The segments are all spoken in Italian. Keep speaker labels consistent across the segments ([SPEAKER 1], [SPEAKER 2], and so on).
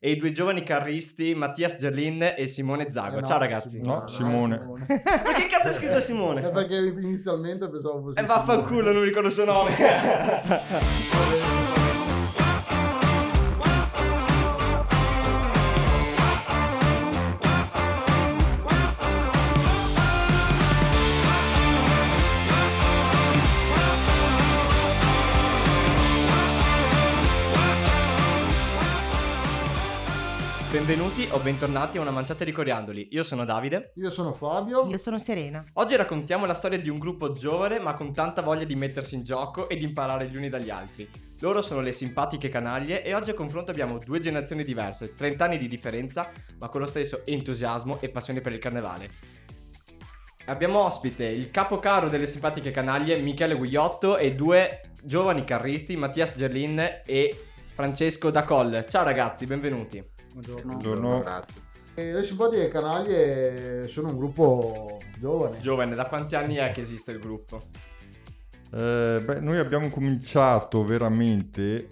[SPEAKER 1] e i due giovani carristi Mattias Gerlin e Simone Zago.
[SPEAKER 2] Eh no,
[SPEAKER 1] Ciao ragazzi.
[SPEAKER 2] Simone,
[SPEAKER 3] No, Simone.
[SPEAKER 1] Ma che cazzo è scritto Simone?
[SPEAKER 2] È perché inizialmente pensavo fosse
[SPEAKER 1] E vaffanculo, non ricordo il suo nome. Benvenuti o bentornati a una manciata di coriandoli. Io sono Davide.
[SPEAKER 2] Io sono Fabio.
[SPEAKER 4] Io sono Serena.
[SPEAKER 1] Oggi raccontiamo la storia di un gruppo giovane ma con tanta voglia di mettersi in gioco e di imparare gli uni dagli altri. Loro sono le simpatiche canaglie e oggi a confronto abbiamo due generazioni diverse, 30 anni di differenza, ma con lo stesso entusiasmo e passione per il carnevale. Abbiamo ospite il capocaro delle simpatiche canaglie, Michele Guiotto, e due giovani carristi, Mattias Gerlin e Francesco Dacolle. Ciao ragazzi, benvenuti.
[SPEAKER 2] Buongiorno.
[SPEAKER 3] Buongiorno.
[SPEAKER 2] E le simpatiche canaglie sono un gruppo giovane.
[SPEAKER 1] Giovane, da quanti anni è che esiste il gruppo?
[SPEAKER 3] Eh, beh, noi abbiamo cominciato veramente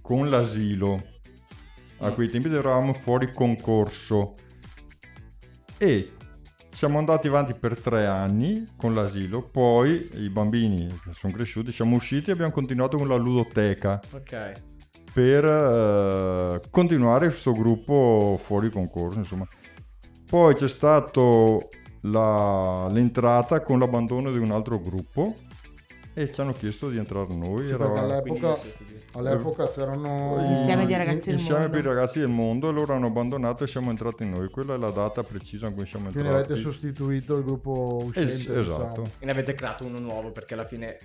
[SPEAKER 3] con l'asilo. A quei tempi eravamo fuori concorso e siamo andati avanti per tre anni con l'asilo. Poi i bambini sono cresciuti, siamo usciti e abbiamo continuato con la ludoteca
[SPEAKER 1] Ok.
[SPEAKER 3] Per eh, continuare questo gruppo fuori concorso. Insomma. Poi c'è stato la- l'entrata con l'abbandono di un altro gruppo e ci hanno chiesto di entrare noi.
[SPEAKER 2] Sì,
[SPEAKER 3] eravamo-
[SPEAKER 2] all'epoca,
[SPEAKER 1] Quindi,
[SPEAKER 2] all'epoca c'erano
[SPEAKER 4] Insieme di ragazzi del
[SPEAKER 3] insieme
[SPEAKER 4] mondo.
[SPEAKER 3] per i ragazzi del mondo, loro hanno abbandonato e siamo entrati noi. Quella è la data precisa in cui siamo
[SPEAKER 2] Quindi
[SPEAKER 3] entrati.
[SPEAKER 2] avete sostituito il gruppo uscente.
[SPEAKER 3] Es-
[SPEAKER 2] diciamo.
[SPEAKER 3] esatto.
[SPEAKER 1] E ne avete creato uno nuovo perché alla fine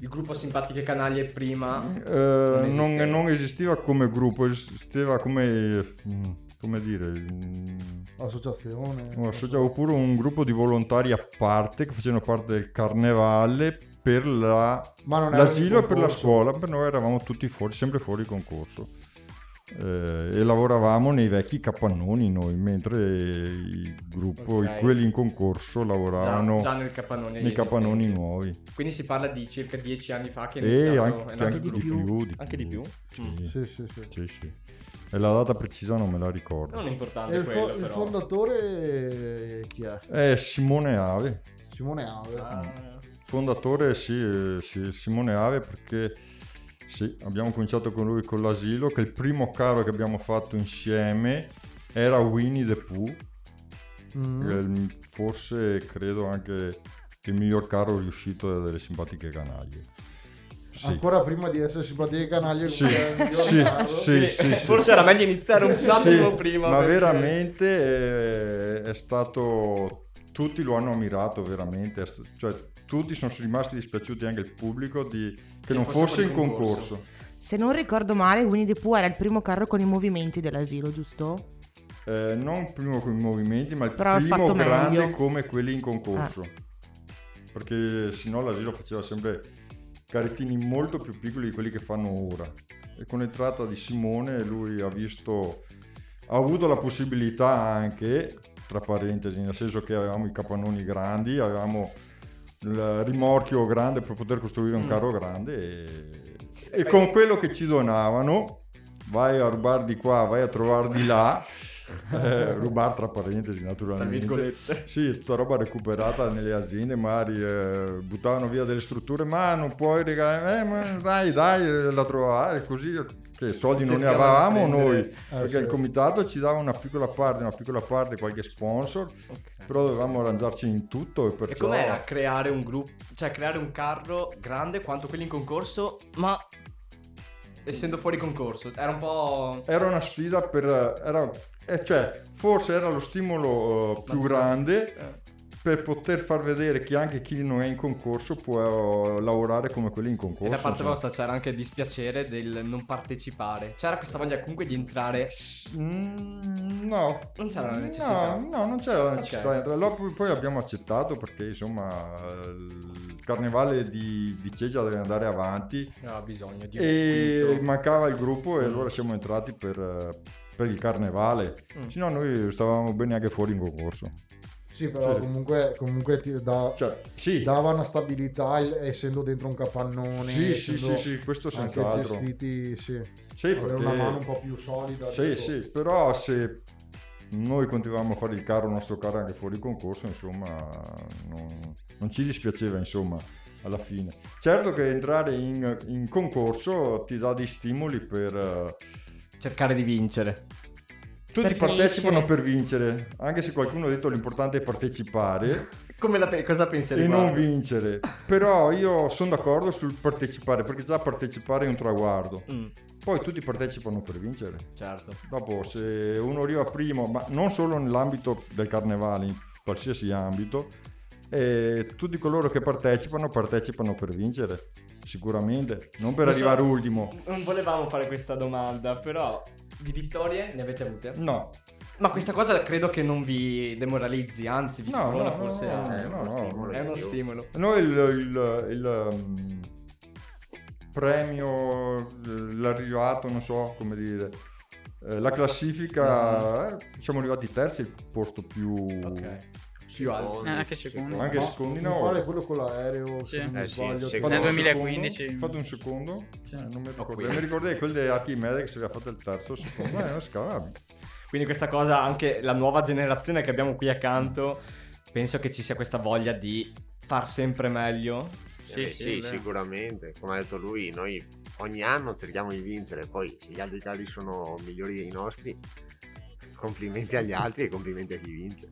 [SPEAKER 1] il gruppo simpatiche canaglie prima
[SPEAKER 3] Eh,
[SPEAKER 1] Non
[SPEAKER 3] non,
[SPEAKER 1] esisteva.
[SPEAKER 3] non esisteva come gruppo, esisteva come, mm, come dire, mm,
[SPEAKER 2] Associazione.
[SPEAKER 3] un associa- oppure un gruppo di volontari a parte che facevano parte del carnevale per la-
[SPEAKER 2] non
[SPEAKER 3] l'asilo e per la scuola, per noi eravamo tutti fuori, sempre fuori concorso. Eh, e lavoravamo nei vecchi capannoni noi, mentre il gruppo,
[SPEAKER 1] Ok.
[SPEAKER 3] quelli in concorso lavoravano
[SPEAKER 1] già, già nel capannone
[SPEAKER 3] nei capannoni
[SPEAKER 1] esistenti.
[SPEAKER 3] nuovi.
[SPEAKER 1] Quindi si parla di circa dieci anni fa che è iniziato,
[SPEAKER 3] anche,
[SPEAKER 1] è
[SPEAKER 3] che
[SPEAKER 1] nato
[SPEAKER 3] anche
[SPEAKER 1] il
[SPEAKER 3] di più, di
[SPEAKER 1] Anche di più?
[SPEAKER 3] Sì.
[SPEAKER 1] Mm.
[SPEAKER 2] Sì, sì, sì.
[SPEAKER 3] Sì, sì. E la data precisa non me la ricordo.
[SPEAKER 1] Non è
[SPEAKER 2] E
[SPEAKER 1] importante
[SPEAKER 2] il, fo-
[SPEAKER 1] quello
[SPEAKER 2] il
[SPEAKER 1] però.
[SPEAKER 2] fondatore chi è?
[SPEAKER 3] È Simone Ave.
[SPEAKER 2] Simone Ave.
[SPEAKER 1] Ah,
[SPEAKER 3] Fondatore sì, eh, sì, Simone Ave perché sì, abbiamo cominciato con lui con l'asilo, che il primo caro che abbiamo fatto insieme era Winnie the Pooh,
[SPEAKER 2] Mm.
[SPEAKER 3] è forse credo anche il miglior caro riuscito delle simpatiche canaglie. Sì.
[SPEAKER 2] Ancora prima di essere simpatiche canaglie
[SPEAKER 3] Sì,
[SPEAKER 2] è
[SPEAKER 3] sì,
[SPEAKER 2] carro.
[SPEAKER 3] sì.
[SPEAKER 1] quindi forse era meglio iniziare un
[SPEAKER 3] Sì,
[SPEAKER 1] attimo prima.
[SPEAKER 3] ma
[SPEAKER 1] perché-
[SPEAKER 3] veramente eh, è stato tutti lo hanno ammirato veramente è cioè tutti sono rimasti dispiaciuti anche il pubblico di, che
[SPEAKER 1] Che
[SPEAKER 3] non
[SPEAKER 1] fosse
[SPEAKER 3] in
[SPEAKER 1] concorso.
[SPEAKER 3] concorso
[SPEAKER 4] Se non ricordo male, Winnie the Pooh era il primo carro con i movimenti dell'asilo, giusto?
[SPEAKER 3] Eh, non il primo con i movimenti ma il
[SPEAKER 4] Però
[SPEAKER 3] primo grande
[SPEAKER 4] meglio.
[SPEAKER 3] come quelli in concorso perché sennò l'asilo faceva sempre carrettini molto più piccoli di quelli che fanno ora e con l'entrata di Simone lui ha visto ha avuto la possibilità anche tra parentesi nel senso che avevamo i capannoni grandi avevamo il rimorchio grande per poter costruire un
[SPEAKER 1] Mm.
[SPEAKER 3] carro grande e, e con quello che ci donavano vai a rubare di qua vai a trovare di là eh, rubare tra parentesi
[SPEAKER 1] Tra
[SPEAKER 3] naturalmente
[SPEAKER 1] virgolette.
[SPEAKER 3] sì, tutta roba recuperata nelle aziende, magari eh, buttavano via delle strutture, ma non puoi regalare, eh, ma dai, dai, eh, la trovare, così che soldi non ne avevamo noi,
[SPEAKER 2] Eh,
[SPEAKER 3] perché
[SPEAKER 2] sì.
[SPEAKER 3] il comitato ci dava una piccola parte, una piccola parte, qualche sponsor,
[SPEAKER 1] Ok.
[SPEAKER 3] però dovevamo arrangiarci in tutto e
[SPEAKER 1] E
[SPEAKER 3] perciò...
[SPEAKER 1] com'era creare un gruppo, cioè creare un carro grande quanto quelli in concorso, ma essendo fuori concorso? Era un po'...
[SPEAKER 3] Era una sfida per... Era, eh, cioè, forse era lo stimolo eh, più grande
[SPEAKER 1] Eh.
[SPEAKER 3] Per poter far vedere che anche chi non è in concorso può eh, lavorare come quelli in concorso.
[SPEAKER 1] E da parte
[SPEAKER 3] insomma.
[SPEAKER 1] vostra c'era anche il dispiacere del non partecipare. C'era questa voglia comunque di entrare.
[SPEAKER 3] Mm, no.
[SPEAKER 1] Non c'era la necessità.
[SPEAKER 3] No, no, non c'era la necessità. di entrare. Poi l'abbiamo accettato perché insomma il carnevale di, di Ceggia deve andare avanti
[SPEAKER 1] Aveva bisogno di
[SPEAKER 3] e
[SPEAKER 1] un quinto.
[SPEAKER 3] mancava il gruppo e
[SPEAKER 1] Mm.
[SPEAKER 3] allora siamo entrati per, per il carnevale.
[SPEAKER 1] Mm.
[SPEAKER 3] Se no noi stavamo bene anche fuori in concorso.
[SPEAKER 2] Sì, però
[SPEAKER 3] Sì.
[SPEAKER 2] comunque, comunque ti dà-
[SPEAKER 3] Cioè, sì,
[SPEAKER 2] dava una stabilità il- essendo dentro un capannone.
[SPEAKER 3] sì, sì, sì, sì, questo
[SPEAKER 2] Anche
[SPEAKER 3] senz'altro.
[SPEAKER 2] gestiti, sì.
[SPEAKER 3] Sì, perché...
[SPEAKER 2] una mano un po' più solida.
[SPEAKER 3] Sì,
[SPEAKER 2] dietro.
[SPEAKER 3] sì, però se noi continuavamo a fare il carro, il nostro carro anche fuori concorso, insomma, non, non ci dispiaceva, insomma, alla fine. Certo che entrare in, in concorso ti dà dei stimoli per... eh,
[SPEAKER 1] Cercare di vincere.
[SPEAKER 3] Tutti
[SPEAKER 4] Per
[SPEAKER 3] partecipano per vincere, anche se qualcuno ha detto l'importante è partecipare
[SPEAKER 1] Come la pe- cosa pensi
[SPEAKER 3] e non
[SPEAKER 1] riguardo?
[SPEAKER 3] vincere. Però io sono d'accordo sul partecipare, perché già partecipare è un traguardo.
[SPEAKER 1] Mm,
[SPEAKER 3] Poi tutti partecipano per vincere.
[SPEAKER 1] certo.
[SPEAKER 3] Dopo, se uno arriva primo, ma non solo nell'ambito del carnevale, in qualsiasi ambito, eh, tutti coloro che partecipano, partecipano per vincere, sicuramente, non per
[SPEAKER 1] so.
[SPEAKER 3] arrivare ultimo.
[SPEAKER 1] Non volevamo fare questa domanda, però di vittorie ne avete avute?
[SPEAKER 3] No,
[SPEAKER 1] Ma questa cosa credo che non vi demoralizzi, anzi vi
[SPEAKER 3] No,
[SPEAKER 1] sprona
[SPEAKER 3] no,
[SPEAKER 1] forse
[SPEAKER 3] no,
[SPEAKER 1] è
[SPEAKER 3] no,
[SPEAKER 1] uno
[SPEAKER 3] no,
[SPEAKER 1] È uno stimolo.
[SPEAKER 3] noi il, il- il, um, premio, eh, l'arrivato, non so come dire, eh, la classifica, eh, siamo arrivati terzi, il posto più...
[SPEAKER 1] Ok. Più.
[SPEAKER 5] Secondi,
[SPEAKER 6] Eh, anche secondi.
[SPEAKER 3] Anche
[SPEAKER 2] No,
[SPEAKER 3] secondi no.
[SPEAKER 2] pare quello con l'aereo,
[SPEAKER 6] Sì.
[SPEAKER 2] se non
[SPEAKER 5] Eh,
[SPEAKER 2] sbaglio.
[SPEAKER 5] sì,
[SPEAKER 6] Nel
[SPEAKER 3] un
[SPEAKER 6] 2015.
[SPEAKER 3] secondo? Fate un secondo?
[SPEAKER 6] Sì.
[SPEAKER 3] Eh, non mi ricordo. Mi ricordo quel di Archimede che si aveva fatto il terzo secondo. Eh, non scava.
[SPEAKER 1] Quindi questa cosa, anche la nuova generazione che abbiamo qui accanto, penso che ci sia questa voglia di far sempre meglio.
[SPEAKER 6] Sì,
[SPEAKER 5] Eh,
[SPEAKER 6] sì, è
[SPEAKER 5] sicuramente, come ha detto lui, noi ogni anno cerchiamo di vincere, poi se gli altri cari sono migliori dei nostri, complimenti agli altri e complimenti a chi vince.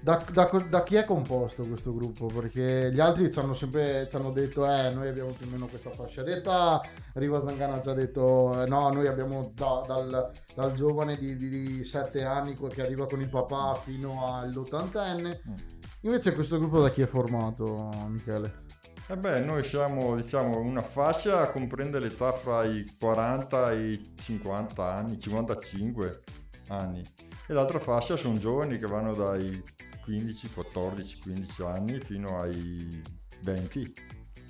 [SPEAKER 2] Da, da da chi è composto questo gruppo? Perché gli altri ci hanno sempre ci hanno detto, eh, noi abbiamo più o meno questa fascia d'età. Riva Zangana ci ha detto, eh, no, noi abbiamo da- dal, dal giovane di, di, 7 anni che arriva con il papà fino all'ottantenne.
[SPEAKER 3] Mm.
[SPEAKER 2] Invece questo gruppo da chi è formato, Michele?
[SPEAKER 3] E beh, noi siamo, diciamo, una fascia comprende l'età fra i 40 e i 50 anni, 55 anni. E l'altra fascia sono giovani che vanno dai 15, 14, 15 anni fino ai 20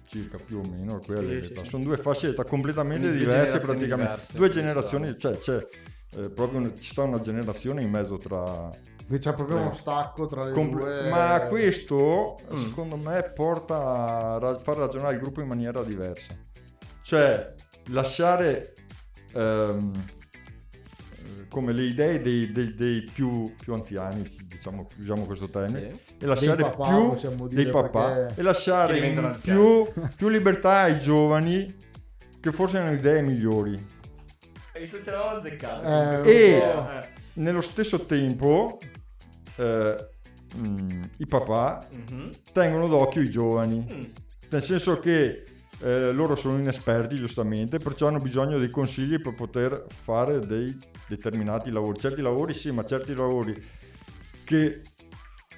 [SPEAKER 3] circa più o meno quelle
[SPEAKER 6] sì,
[SPEAKER 3] età.
[SPEAKER 6] sì.
[SPEAKER 3] sono due fasce d'età completamente
[SPEAKER 1] Quindi due
[SPEAKER 3] diverse praticamente
[SPEAKER 1] diverse,
[SPEAKER 3] due
[SPEAKER 1] sì,
[SPEAKER 3] generazioni cioè c'è eh, proprio un- ci sta una generazione in mezzo tra
[SPEAKER 2] Qui c'è proprio uno stacco tra le
[SPEAKER 3] Compl-
[SPEAKER 2] due.
[SPEAKER 3] Ma questo,
[SPEAKER 1] Mm.
[SPEAKER 3] secondo me, porta a ra- far ragionare il gruppo in maniera diversa. Cioè, lasciare ehm, eh, come le idee dei, dei- dei più, più anziani, diciamo, usiamo questo termine,
[SPEAKER 1] Sì.
[SPEAKER 3] e lasciare
[SPEAKER 2] Dei papà,
[SPEAKER 3] più dei papà
[SPEAKER 2] perché-
[SPEAKER 3] e lasciare più, più libertà ai giovani che forse hanno idee migliori.
[SPEAKER 1] Hai visto ce l'avevamo azzeccato.
[SPEAKER 2] Eh,
[SPEAKER 3] E-
[SPEAKER 1] Eh.
[SPEAKER 3] Nello stesso tempo, eh, mm, i papà
[SPEAKER 1] Mhm.
[SPEAKER 3] tengono d'occhio i giovani,
[SPEAKER 1] Mm.
[SPEAKER 3] nel senso che eh, loro sono inesperti giustamente, perciò hanno bisogno dei consigli per poter fare dei determinati lavori. Certi lavori sì, ma certi lavori che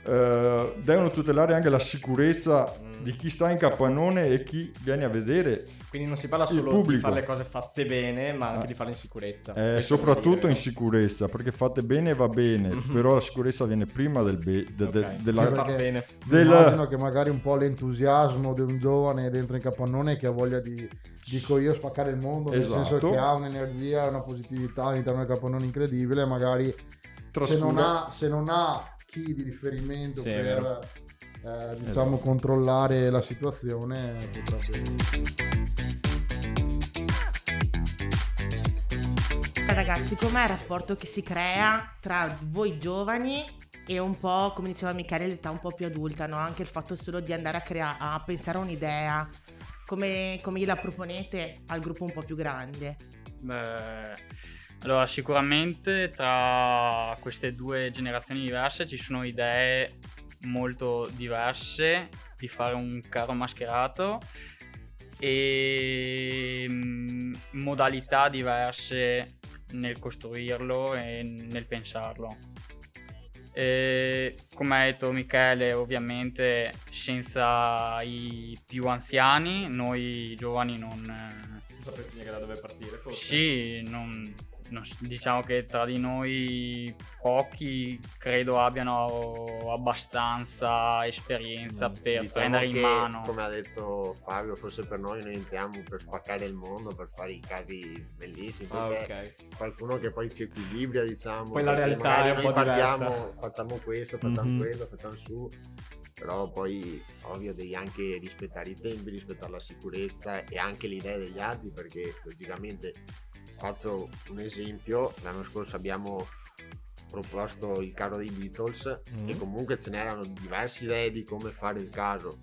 [SPEAKER 3] eh, devono tutelare anche la sicurezza
[SPEAKER 1] Mm.
[SPEAKER 3] di chi sta in capannone e chi viene a vedere,
[SPEAKER 1] Quindi non si parla solo di fare le cose fatte bene, ma anche
[SPEAKER 3] Ah.
[SPEAKER 1] di farle in sicurezza.
[SPEAKER 3] eh, soprattutto in sicurezza, perché fate bene va bene,
[SPEAKER 1] Mhm.
[SPEAKER 3] però la sicurezza viene prima del be- de- de-
[SPEAKER 1] Ok,
[SPEAKER 3] della,
[SPEAKER 1] far bene.
[SPEAKER 3] del-
[SPEAKER 2] Immagino che magari un po' l'entusiasmo di un giovane dentro in capannone che ha voglia di, dico io, spaccare il mondo, nel senso
[SPEAKER 3] Esatto.
[SPEAKER 2] che ha un'energia, una positività all'interno del capannone incredibile, magari se non, ha, se non ha chi di riferimento
[SPEAKER 1] Sì,
[SPEAKER 2] per eh, diciamo controllare la situazione potrebbe...
[SPEAKER 4] Ragazzi, com'è il rapporto che si crea tra voi giovani e un po', come diceva Michele, l'età un po' più adulta, no? Anche il fatto solo di andare a, crea- a pensare a un'idea, come, come gliela proponete al gruppo un po' più grande?
[SPEAKER 6] Beh, allora, sicuramente tra queste due generazioni diverse ci sono idee molto diverse di fare un carro mascherato e mm, modalità diverse nel costruirlo e nel pensarlo. E, come ha detto Michele, ovviamente senza i più anziani, noi giovani non,
[SPEAKER 1] Non neanche da dove partire, forse.
[SPEAKER 6] sì, non, non s- diciamo che tra di noi pochi credo abbiano abbastanza esperienza per
[SPEAKER 5] Diciamo
[SPEAKER 6] prendere in
[SPEAKER 5] che,
[SPEAKER 6] mano.
[SPEAKER 5] come ha detto Fabio, forse per noi noi entriamo per spaccare il mondo, per fare i cavi bellissimi.
[SPEAKER 1] Ah,
[SPEAKER 5] perché
[SPEAKER 1] ok.
[SPEAKER 5] qualcuno che poi si equilibra, diciamo.
[SPEAKER 1] Poi la realtà
[SPEAKER 5] magari
[SPEAKER 1] è un po'
[SPEAKER 5] partiamo,
[SPEAKER 1] diversa.
[SPEAKER 5] facciamo questo, facciamo
[SPEAKER 3] Mhm.
[SPEAKER 5] quello, facciamo su. Però poi ovvio devi anche rispettare i tempi, rispettare la sicurezza e anche le idee degli altri perché logicamente faccio un esempio, l'anno scorso abbiamo proposto il carro dei Beatles
[SPEAKER 1] Mm.
[SPEAKER 5] e comunque ce n'erano diverse idee di come fare il carro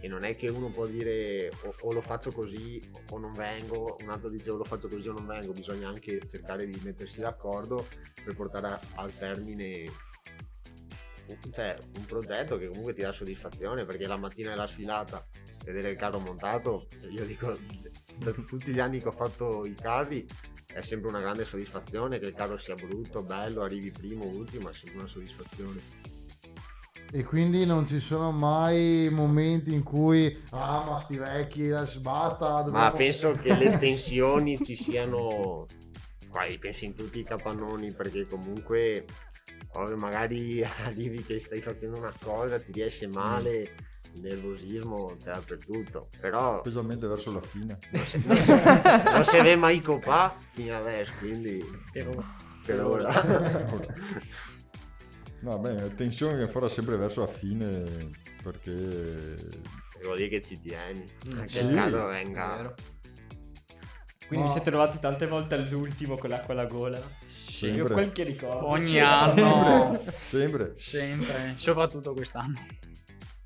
[SPEAKER 5] e non è che uno può dire o, o lo faccio così o non vengo, un altro dice o lo faccio così o non vengo, bisogna anche cercare di mettersi d'accordo per portare a- al termine cioè, un progetto che comunque ti dà soddisfazione perché la mattina della sfilata vedere il carro montato, io dico da tutti gli anni che ho fatto i carri è sempre una grande soddisfazione che il carro sia brutto, bello, arrivi primo, ultimo, è sempre una soddisfazione.
[SPEAKER 2] E quindi non ci sono mai momenti in cui, ah ma sti vecchi, adesso basta.
[SPEAKER 5] Ma
[SPEAKER 2] dobbiamo-"
[SPEAKER 5] penso che le tensioni ci siano, guarda, pensi in tutti i capannoni perché comunque ovvio, magari arrivi che stai facendo una cosa, ti riesce male, il nervosismo c'è dappertutto, però
[SPEAKER 3] Specialmente verso la fine.
[SPEAKER 5] non si, non si- non si vede mai copà fino adesso, quindi
[SPEAKER 6] Per-
[SPEAKER 5] per ora.
[SPEAKER 3] No, beh, tensione che farà sempre verso la fine perché
[SPEAKER 5] Devo dire che ci tieni,
[SPEAKER 1] Mm,
[SPEAKER 5] anche
[SPEAKER 3] sì.
[SPEAKER 5] il carro
[SPEAKER 1] È
[SPEAKER 5] venga...
[SPEAKER 1] vero. Quindi
[SPEAKER 2] No.
[SPEAKER 1] vi siete trovati tante volte all'ultimo con l'acqua alla gola?
[SPEAKER 6] Sì,
[SPEAKER 1] Io
[SPEAKER 3] Sempre.
[SPEAKER 1] quel che ricordo.
[SPEAKER 6] Ogni
[SPEAKER 1] Sì.
[SPEAKER 6] anno.
[SPEAKER 3] sempre.
[SPEAKER 6] sempre, soprattutto quest'anno.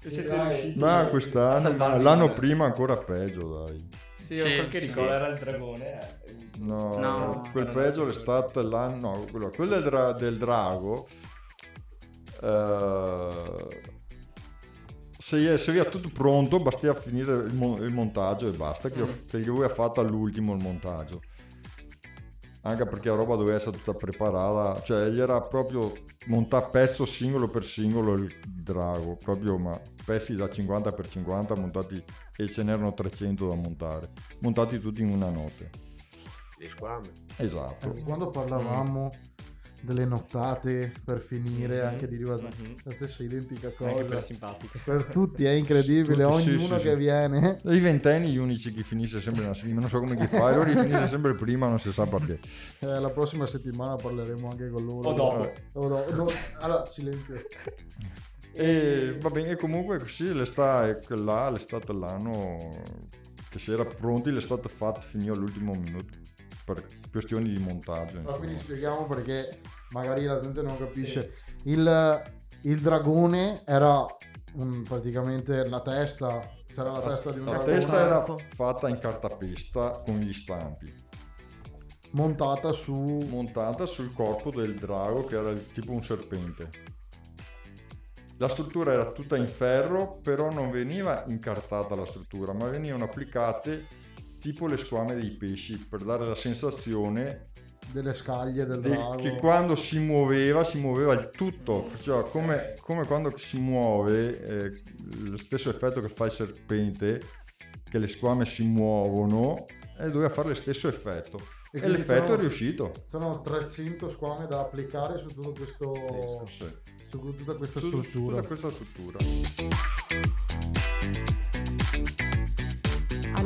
[SPEAKER 1] E siete
[SPEAKER 2] Dai.
[SPEAKER 1] riusciti
[SPEAKER 3] Ma quest'anno,
[SPEAKER 1] salvarvi
[SPEAKER 3] l'anno prima ancora peggio, dai.
[SPEAKER 1] Sì, io
[SPEAKER 6] Sì,
[SPEAKER 1] quel che
[SPEAKER 6] sì.
[SPEAKER 1] ricordo era il dragone. eh.
[SPEAKER 3] No,
[SPEAKER 6] No.
[SPEAKER 3] quel peggio stato l'anno, no, quello, quello del, dra- del drago. eh, se, se era tutto pronto, bastava finire il, mo- il montaggio e basta. Che, io-
[SPEAKER 1] Mm.
[SPEAKER 3] che lui ha fatto all'ultimo il montaggio. Anche perché la roba doveva essere tutta preparata, cioè gli era proprio montare pezzo singolo per singolo il drago, proprio ma pezzi da 50 per 50 montati e ce n'erano 300 da montare, montati tutti in una notte.
[SPEAKER 5] Le squame.
[SPEAKER 3] Esatto.
[SPEAKER 2] Quando parlavamo delle nottate per finire
[SPEAKER 1] Mhm.
[SPEAKER 2] anche di Riva
[SPEAKER 1] Mhm.
[SPEAKER 2] la stessa identica cosa
[SPEAKER 1] simpatica.
[SPEAKER 2] per tutti è incredibile
[SPEAKER 3] Tutti, sì,
[SPEAKER 2] ognuno
[SPEAKER 3] sì,
[SPEAKER 2] che
[SPEAKER 3] sì.
[SPEAKER 2] viene
[SPEAKER 3] I ventenni gli unici che finisce sempre una settimana, non so come chi fa, e loro finisce sempre prima, non si sa perché.
[SPEAKER 2] Eh, la prossima settimana parleremo anche con loro
[SPEAKER 1] O dopo.
[SPEAKER 2] O dopo. No, allora silenzio
[SPEAKER 3] E va bene, e comunque sì, l'estate là, l'estate l'anno che si era pronti, l'estate fatta finì all'ultimo minuto per questioni di montaggio.
[SPEAKER 2] Ma quindi spieghiamo perché magari la gente non capisce. Il, il dragone era un- praticamente la testa, c'era la testa di un
[SPEAKER 3] La
[SPEAKER 2] dragone
[SPEAKER 3] testa era fatta in cartapesta con gli stampi,
[SPEAKER 2] montata su...
[SPEAKER 3] montata sul corpo del drago che era tipo un serpente. La struttura era tutta in ferro, però non veniva incartata la struttura, ma venivano applicate tipo le squame dei pesci per dare la sensazione
[SPEAKER 2] delle scaglie del
[SPEAKER 3] de- che quando si muoveva si muoveva il tutto, perciò come, come quando si muove eh, lo stesso effetto che fa il serpente, che le squame si muovono, e doveva fare lo stesso effetto. E,
[SPEAKER 2] quindi
[SPEAKER 3] l'effetto
[SPEAKER 2] sono-
[SPEAKER 3] è riuscito.
[SPEAKER 2] Sono 300 squame da applicare su tutto questo...
[SPEAKER 3] Sì,
[SPEAKER 2] su tutta questa
[SPEAKER 3] su- su
[SPEAKER 2] struttura.
[SPEAKER 3] tutta questa struttura.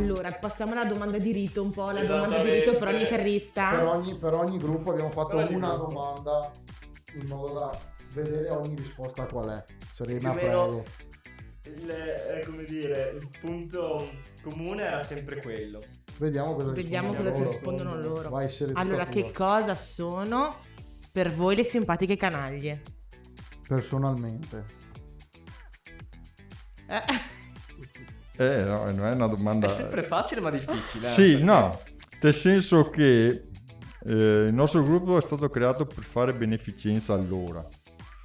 [SPEAKER 4] Allora, passiamo alla domanda di rito, un po' la domanda di rito per ogni carrista.
[SPEAKER 2] Per ogni, per ogni gruppo abbiamo fatto
[SPEAKER 1] Per ogni
[SPEAKER 2] una
[SPEAKER 1] gruppo.
[SPEAKER 2] domanda in modo da vedere ogni risposta qual è. Serena,
[SPEAKER 1] Più o meno-
[SPEAKER 2] prego.
[SPEAKER 1] Il, eh, come dire, il punto comune era sempre quello.
[SPEAKER 2] Vediamo cosa
[SPEAKER 4] Vediamo cosa ci rispondono loro.
[SPEAKER 2] Vai,
[SPEAKER 4] Allora, che cosa sono per voi le simpatiche canaglie?
[SPEAKER 2] Personalmente.
[SPEAKER 4] Eh,
[SPEAKER 3] Eh, no, non è una domanda...
[SPEAKER 1] È sempre facile ma difficile. eh,
[SPEAKER 3] Sì,
[SPEAKER 1] perché-
[SPEAKER 3] no, nel senso che eh, il nostro gruppo è stato creato per fare beneficenza allora.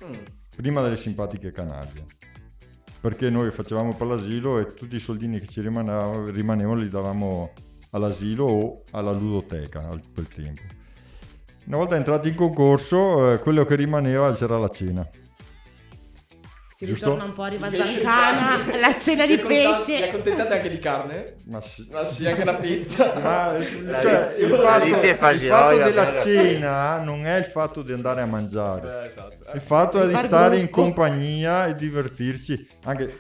[SPEAKER 1] Mm.
[SPEAKER 3] prima delle simpatiche canaglie. Perché noi facevamo per l'asilo e tutti i soldini che ci rimanevano, rimanevano li davamo all'asilo o alla ludoteca al quel tempo. Una volta entrati in concorso, eh, quello che rimaneva c'era la cena.
[SPEAKER 4] Si
[SPEAKER 3] Giusto?
[SPEAKER 4] ritorna un po' a Riva
[SPEAKER 1] Invece di
[SPEAKER 4] Zancana,
[SPEAKER 1] carne.
[SPEAKER 4] la cena di
[SPEAKER 1] accontentate- Vi
[SPEAKER 4] pesce.
[SPEAKER 1] accontentate anche di carne?
[SPEAKER 3] Ma sì.
[SPEAKER 1] Ma sì, anche la pizza.
[SPEAKER 3] Ma
[SPEAKER 5] La
[SPEAKER 3] cioè,
[SPEAKER 5] Lizia-
[SPEAKER 3] il
[SPEAKER 5] la
[SPEAKER 3] fatto, il fatto della cena non è il fatto di andare a mangiare.
[SPEAKER 1] Eh, esatto.
[SPEAKER 3] Il fatto è di stare in compagnia e divertirci. Anche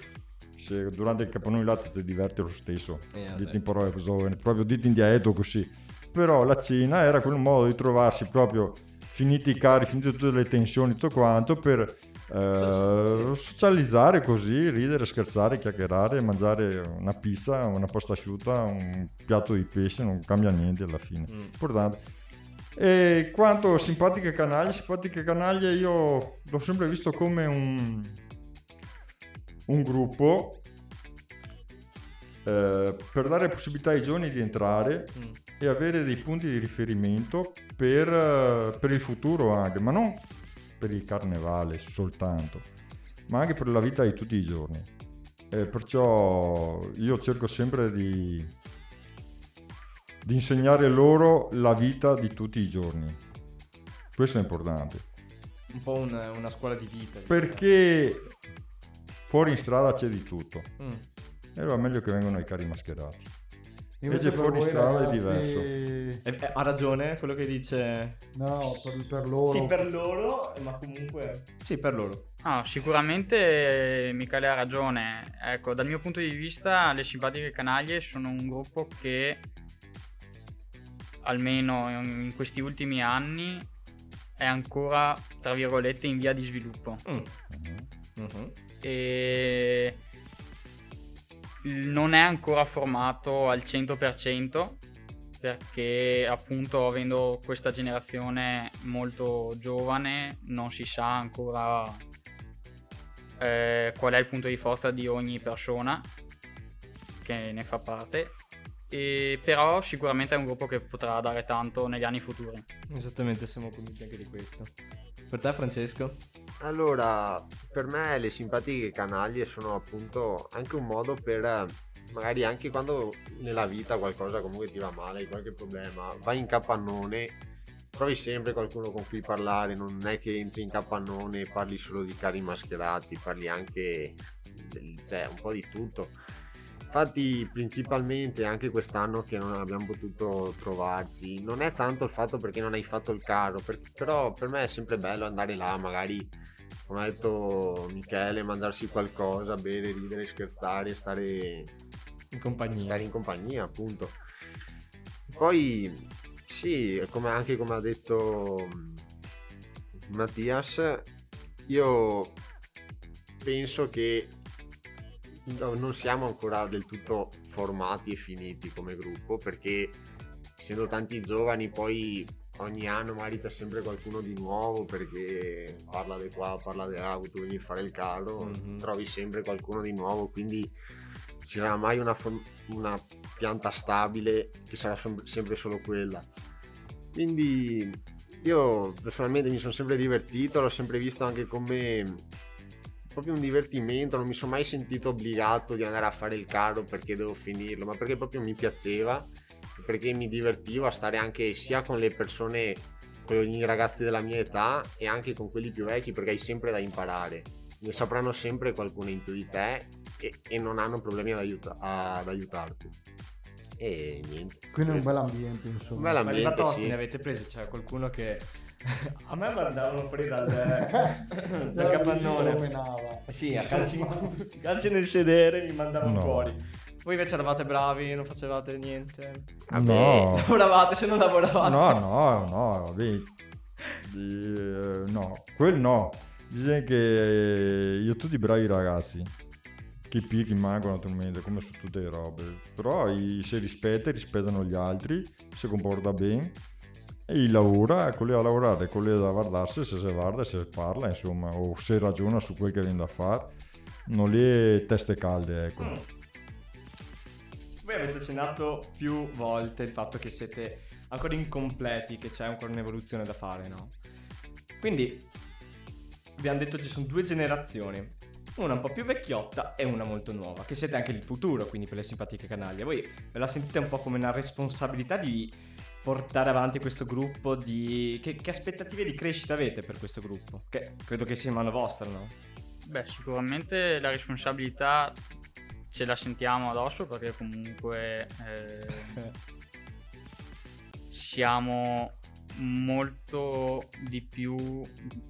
[SPEAKER 3] se durante il là ti diverti lo stesso.
[SPEAKER 1] Eh,
[SPEAKER 3] dite
[SPEAKER 1] sì.
[SPEAKER 3] in parole giovani, proprio dite in dialetto così. Però la cena era quel modo di trovarsi proprio finiti i cari, finite tutte le tensioni, tutto quanto, per eh, socializzare così, ridere, scherzare, chiacchierare, mangiare una pizza, una pasta asciutta, un piatto di pesce, non cambia niente alla fine.
[SPEAKER 1] Mm.
[SPEAKER 3] Importante. E quanto simpatiche canaglie, simpatiche canaglie io l'ho sempre visto come un, un gruppo eh, per dare possibilità ai giovani di entrare
[SPEAKER 1] Mm.
[SPEAKER 3] e avere dei punti di riferimento per, per il futuro anche, ma non per il carnevale soltanto, ma anche per la vita di tutti i giorni. E perciò io cerco sempre di, di insegnare loro la vita di tutti i giorni. Questo è importante.
[SPEAKER 1] Un po' un- una scuola di vita. diciamo.
[SPEAKER 3] Perché fuori in strada c'è di tutto.
[SPEAKER 1] Mm.
[SPEAKER 3] E allora è meglio che vengano i cari mascherati.
[SPEAKER 2] Invece
[SPEAKER 3] fuori
[SPEAKER 2] voi,
[SPEAKER 3] strada è
[SPEAKER 2] ragazzi,
[SPEAKER 3] diverso.
[SPEAKER 1] E- e ha ragione quello che dice.
[SPEAKER 2] No, per, per loro.
[SPEAKER 1] Sì, per loro, ma comunque. Sì, per loro.
[SPEAKER 6] Ah, sicuramente Michele ha ragione. Ecco, dal mio punto di vista, le simpatiche canaglie sono un gruppo che almeno in questi ultimi anni è ancora, tra virgolette, in via di sviluppo.
[SPEAKER 1] Mm.
[SPEAKER 3] Mhm.
[SPEAKER 1] Mhm.
[SPEAKER 6] E non è ancora formato al 100% perché appunto avendo questa generazione molto giovane non si sa ancora eh, qual è il punto di forza di ogni persona che ne fa parte e però sicuramente è un gruppo che potrà dare tanto negli anni futuri
[SPEAKER 1] Esattamente, siamo convinti anche di questo. Per te, Francesco?
[SPEAKER 5] Allora, per me le simpatiche canaglie sono appunto anche un modo per magari anche quando nella vita qualcosa comunque ti va male, hai qualche problema, vai in capannone, trovi sempre qualcuno con cui parlare, non è che entri in capannone e parli solo di cari mascherati, parli anche del- cioè, un po' di tutto. Infatti, principalmente anche quest'anno che non abbiamo potuto trovarci, non è tanto il fatto perché non hai fatto il carro, per- però per me è sempre bello andare là, magari come ha detto Michele, mangiarsi qualcosa, bere, ridere, scherzare, stare,
[SPEAKER 1] In compagnia.
[SPEAKER 5] stare in compagnia, appunto. Poi, sì, come, anche come ha detto Mattias, io penso che no- non siamo ancora del tutto formati e finiti come gruppo perché essendo tanti giovani poi ogni anno magari c'è sempre qualcuno di nuovo perché parla di qua, parla di là, tu a fare il carro,
[SPEAKER 1] Mhm.
[SPEAKER 5] trovi sempre qualcuno di nuovo, quindi ci sarà mai una, una pianta stabile che sarà som- sempre solo quella. Quindi io personalmente mi sono sempre divertito, l'ho sempre visto anche come proprio un divertimento, non mi sono mai sentito obbligato di andare a fare il carro perché devo finirlo, ma perché proprio mi piaceva, perché mi divertivo a stare anche sia con le persone, con i ragazzi della mia età e anche con quelli più vecchi perché hai sempre da imparare. Ne sapranno sempre qualcuno in più di te e, e non hanno problemi ad, aiuta- ad aiutarti. E niente.
[SPEAKER 2] Quindi è un bel ambiente, insomma.
[SPEAKER 5] Un bel
[SPEAKER 1] Ma
[SPEAKER 5] ambiente,
[SPEAKER 1] di batosti
[SPEAKER 5] sì.
[SPEAKER 1] ne avete prese? C'è qualcuno che. A me mandavano fuori dal, dal
[SPEAKER 2] C'era
[SPEAKER 1] capannone. Sì, a calci, calci nel sedere mi mandavano
[SPEAKER 3] No.
[SPEAKER 1] fuori. Voi invece eravate bravi, non facevate niente.
[SPEAKER 3] No.
[SPEAKER 1] Lavoravate se non lavoravate.
[SPEAKER 3] No, no, no, vabbè. Di- eh, no, quel no. Dice che io tutti bravi ragazzi. Chi più, chi manco naturalmente, come su tutte le robe. Però i- se rispetta, rispettano gli altri, si comporta bene. E lavora, quello a lavorare, quello da guardarsi, se si guarda, se parla, insomma, o se ragiona su quel che viene da fare. Non le teste calde, ecco.
[SPEAKER 1] Mm. Voi avete accennato più volte il fatto che siete ancora incompleti, che c'è ancora un'evoluzione da fare, no? Quindi abbiamo detto ci sono due generazioni, una un po' più vecchiotta e una molto nuova, che siete anche il futuro, quindi per le simpatiche canaglie. Voi ve la sentite un po' come una responsabilità di portare avanti questo gruppo, di... Che, che aspettative di crescita avete per questo gruppo? Che credo che sia in mano vostra, no?
[SPEAKER 6] Beh, sicuramente la responsabilità ce la sentiamo addosso perché comunque eh, siamo molto di più,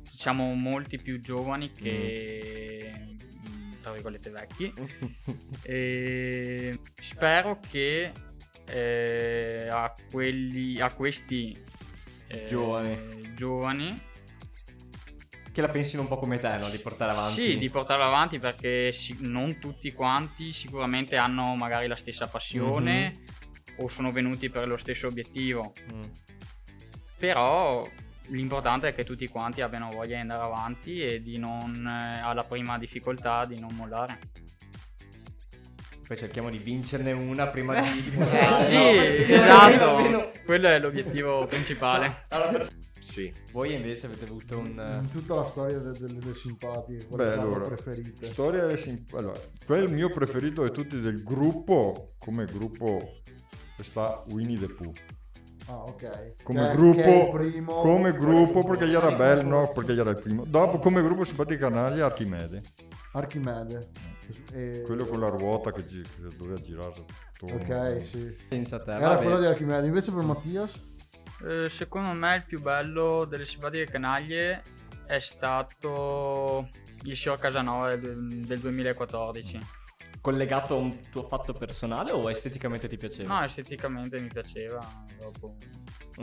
[SPEAKER 6] siamo molti più giovani che mm, tra virgolette vecchi e spero che eh, a, quelli, a questi eh,
[SPEAKER 1] Giovani.
[SPEAKER 6] giovani
[SPEAKER 1] Che la pensino un po' come te, no? Di portare avanti.
[SPEAKER 6] sì, di portarlo avanti perché si- non tutti quanti sicuramente hanno magari la stessa passione o sono venuti per lo stesso obiettivo.
[SPEAKER 1] Mm.
[SPEAKER 6] Però l'importante è che tutti quanti abbiano voglia di andare avanti e di non, eh, alla prima difficoltà, di non mollare.
[SPEAKER 1] Poi cerchiamo di vincerne una prima di... di
[SPEAKER 6] Eh sì,
[SPEAKER 1] no?
[SPEAKER 6] esatto.
[SPEAKER 1] Almeno-
[SPEAKER 6] Quello è l'obiettivo principale.
[SPEAKER 1] Allora,
[SPEAKER 5] Sì.
[SPEAKER 1] Voi invece avete avuto un...
[SPEAKER 2] In tutta la storia de- delle, delle simpatiche, quelle
[SPEAKER 3] Beh, allora,
[SPEAKER 2] preferite.
[SPEAKER 3] storia del sim- allora, quel mio preferito di tutti del gruppo, come gruppo sta Winnie the Pooh.
[SPEAKER 2] Ah, ok.
[SPEAKER 3] Come
[SPEAKER 2] Che
[SPEAKER 3] gruppo,
[SPEAKER 2] che primo-
[SPEAKER 3] come gruppo perché gli era bello, no, perché gli era il primo. Dopo come gruppo simpatico canaglia Archimede,
[SPEAKER 2] Archimede. E-
[SPEAKER 3] quello con la ruota che, gi- che doveva girare. attorno.
[SPEAKER 2] Ok, sì.
[SPEAKER 1] Pensa a te.
[SPEAKER 2] Era
[SPEAKER 1] vabbè.
[SPEAKER 2] quello di Archimede. Invece per Mattias?
[SPEAKER 6] Eh, secondo me il più bello delle simpatiche canaglie è stato il Signor Casanova del, del 2014.
[SPEAKER 1] Collegato a un tuo fatto personale o esteticamente ti piaceva?
[SPEAKER 6] No, esteticamente mi piaceva. dopo.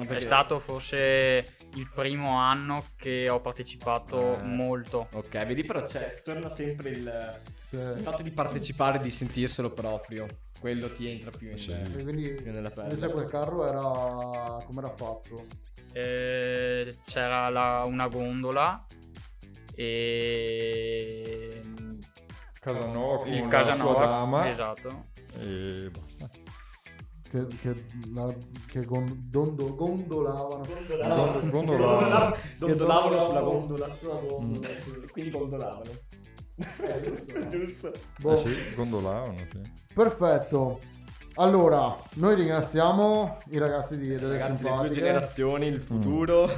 [SPEAKER 6] È stato forse il primo anno che ho partecipato
[SPEAKER 1] Eh.
[SPEAKER 6] molto.
[SPEAKER 1] Ok, vedi però c'è, torna sempre il, il fatto di partecipare, di sentirselo proprio. Quello ti entra più in
[SPEAKER 3] Sì.
[SPEAKER 2] e quindi
[SPEAKER 1] più nella pelle.
[SPEAKER 2] invece quel carro era... come era fatto?
[SPEAKER 6] Eh, c'era la- una gondola e
[SPEAKER 3] Casanova con
[SPEAKER 6] il
[SPEAKER 3] la
[SPEAKER 6] Casanova
[SPEAKER 3] sua dama
[SPEAKER 6] esatto
[SPEAKER 3] e basta.
[SPEAKER 2] Che, che, la- che gon- dondo- gondolavano.
[SPEAKER 1] Gondolavano,
[SPEAKER 3] Don- gondolavano.
[SPEAKER 2] Che
[SPEAKER 1] Dondolavano sulla gondola.
[SPEAKER 2] Sulla gondola,
[SPEAKER 3] Mm.
[SPEAKER 2] sì.
[SPEAKER 1] E quindi gondolavano.
[SPEAKER 2] Eh, giusto.
[SPEAKER 1] giusto.
[SPEAKER 2] Boh.
[SPEAKER 3] Eh sì, gondolavano, sì.
[SPEAKER 2] Perfetto. Allora, noi ringraziamo i ragazzi di, delle
[SPEAKER 1] Ragazzi, le due generazioni, il futuro.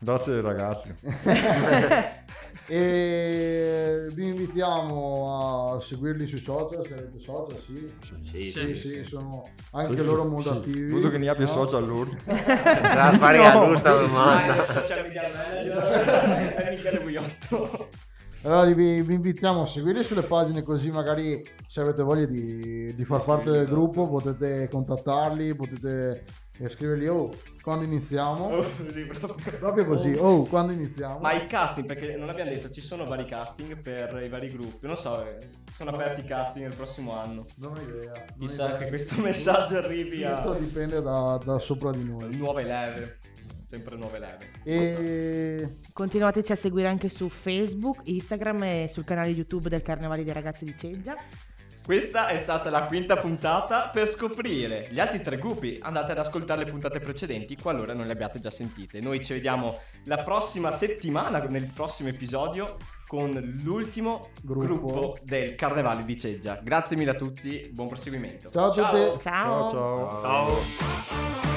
[SPEAKER 3] Grazie ai ragazzi.
[SPEAKER 2] e vi invitiamo a seguirli sui social, se avete social, sì.
[SPEAKER 5] Sì,
[SPEAKER 6] Sì,
[SPEAKER 2] Sì,
[SPEAKER 5] sì.
[SPEAKER 2] sì, sono anche loro molto
[SPEAKER 3] Sì,
[SPEAKER 2] attivi.
[SPEAKER 3] Vedo che ne abbia
[SPEAKER 2] no?
[SPEAKER 3] social loro.
[SPEAKER 5] Da fare la
[SPEAKER 3] No,
[SPEAKER 5] giusta
[SPEAKER 3] sì,
[SPEAKER 5] domanda.
[SPEAKER 1] Ah, social media manager è Michele Guiotto.
[SPEAKER 2] Allora vi, vi invitiamo a seguirli sulle pagine così magari se avete voglia di, di far
[SPEAKER 1] Sì,
[SPEAKER 2] parte
[SPEAKER 1] sì,
[SPEAKER 2] del
[SPEAKER 1] esatto.
[SPEAKER 2] gruppo potete contattarli, potete eh, scrivergli oh quando iniziamo.
[SPEAKER 1] Oh, così proprio.
[SPEAKER 2] Proprio così, oh quando iniziamo.
[SPEAKER 1] Ma i casting, perché non abbiamo detto, ci sono vari casting per i vari gruppi. Non so, sono aperti i casting il prossimo anno.
[SPEAKER 2] Non ho idea. non
[SPEAKER 1] Chissà
[SPEAKER 2] idea.
[SPEAKER 1] che questo messaggio arrivi
[SPEAKER 2] Tutto
[SPEAKER 1] a
[SPEAKER 2] dipende da, da sopra di noi.
[SPEAKER 1] nuove leve. Sempre nuove leve.
[SPEAKER 2] E
[SPEAKER 4] Continuateci a seguire anche su Facebook, Instagram e sul canale YouTube del Carnevale dei Ragazzi di Ceggia.
[SPEAKER 1] Questa è stata la quinta puntata. Per scoprire gli altri tre gruppi andate ad ascoltare le puntate precedenti qualora non le abbiate già sentite. Noi ci vediamo la prossima settimana nel prossimo episodio con l'ultimo
[SPEAKER 2] Gruppo.
[SPEAKER 1] gruppo, del Carnevale di Ceggia. Grazie mille a tutti, buon proseguimento.
[SPEAKER 2] Ciao a tutti.
[SPEAKER 4] Ciao.
[SPEAKER 3] ciao.
[SPEAKER 5] Ciao.